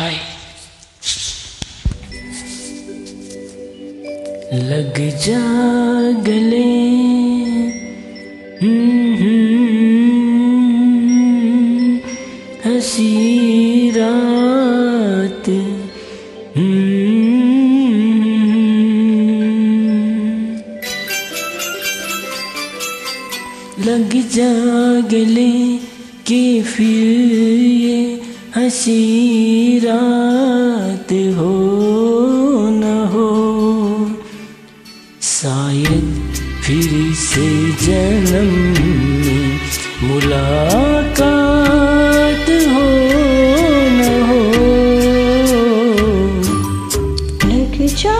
ہائے۔ لگ جا گلے۔ ہسی رات۔ لگ جا گلے کہ پھر یہ ہسی رات ہو نہ ہو۔ شاید پھر سے جنم میں ملاقات ہو نہ ہو۔ لگ جا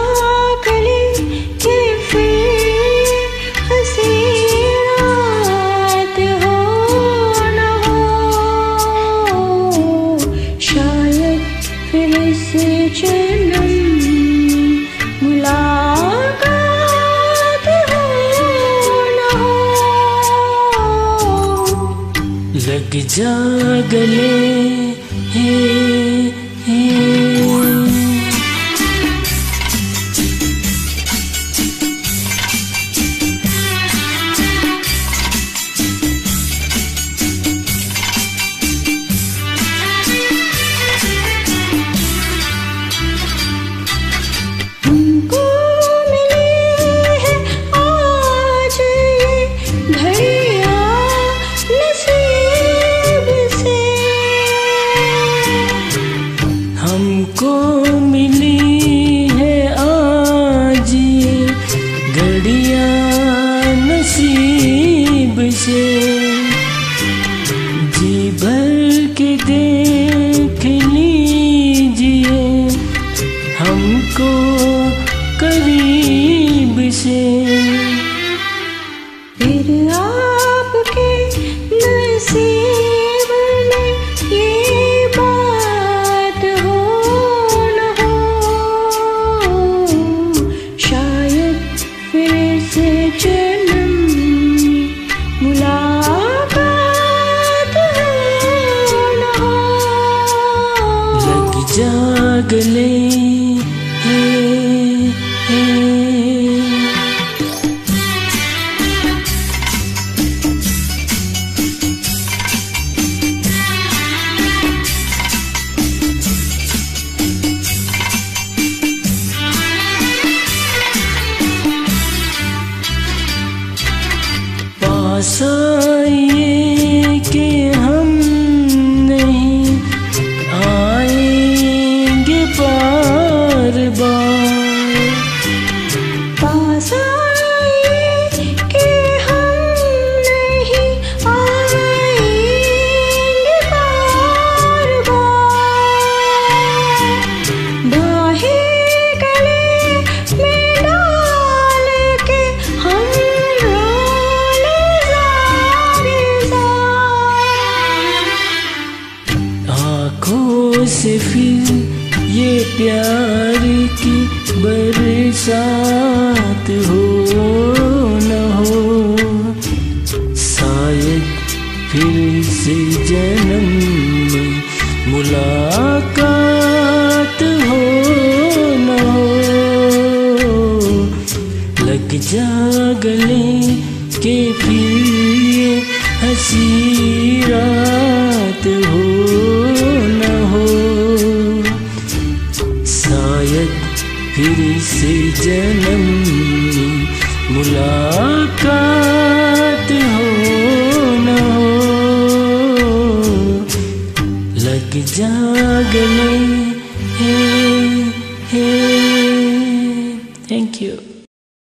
جگ جاگلے کو ملی ہے آج گھڑیاں نصیب سے۔ جی بھر کے دیکھ لیجیے ہم کو لگ جا گلے ہے پیار کی برسات ہو نہ ہو۔ شاید پھر سے جنم میں ملاقات ہو نہ ہو۔ لگ جا گلے کہ پھر یہ ہنسی رات ہو۔ جنم ملاقات ہو نہ ہو۔ لگ جا گلے تھینک یو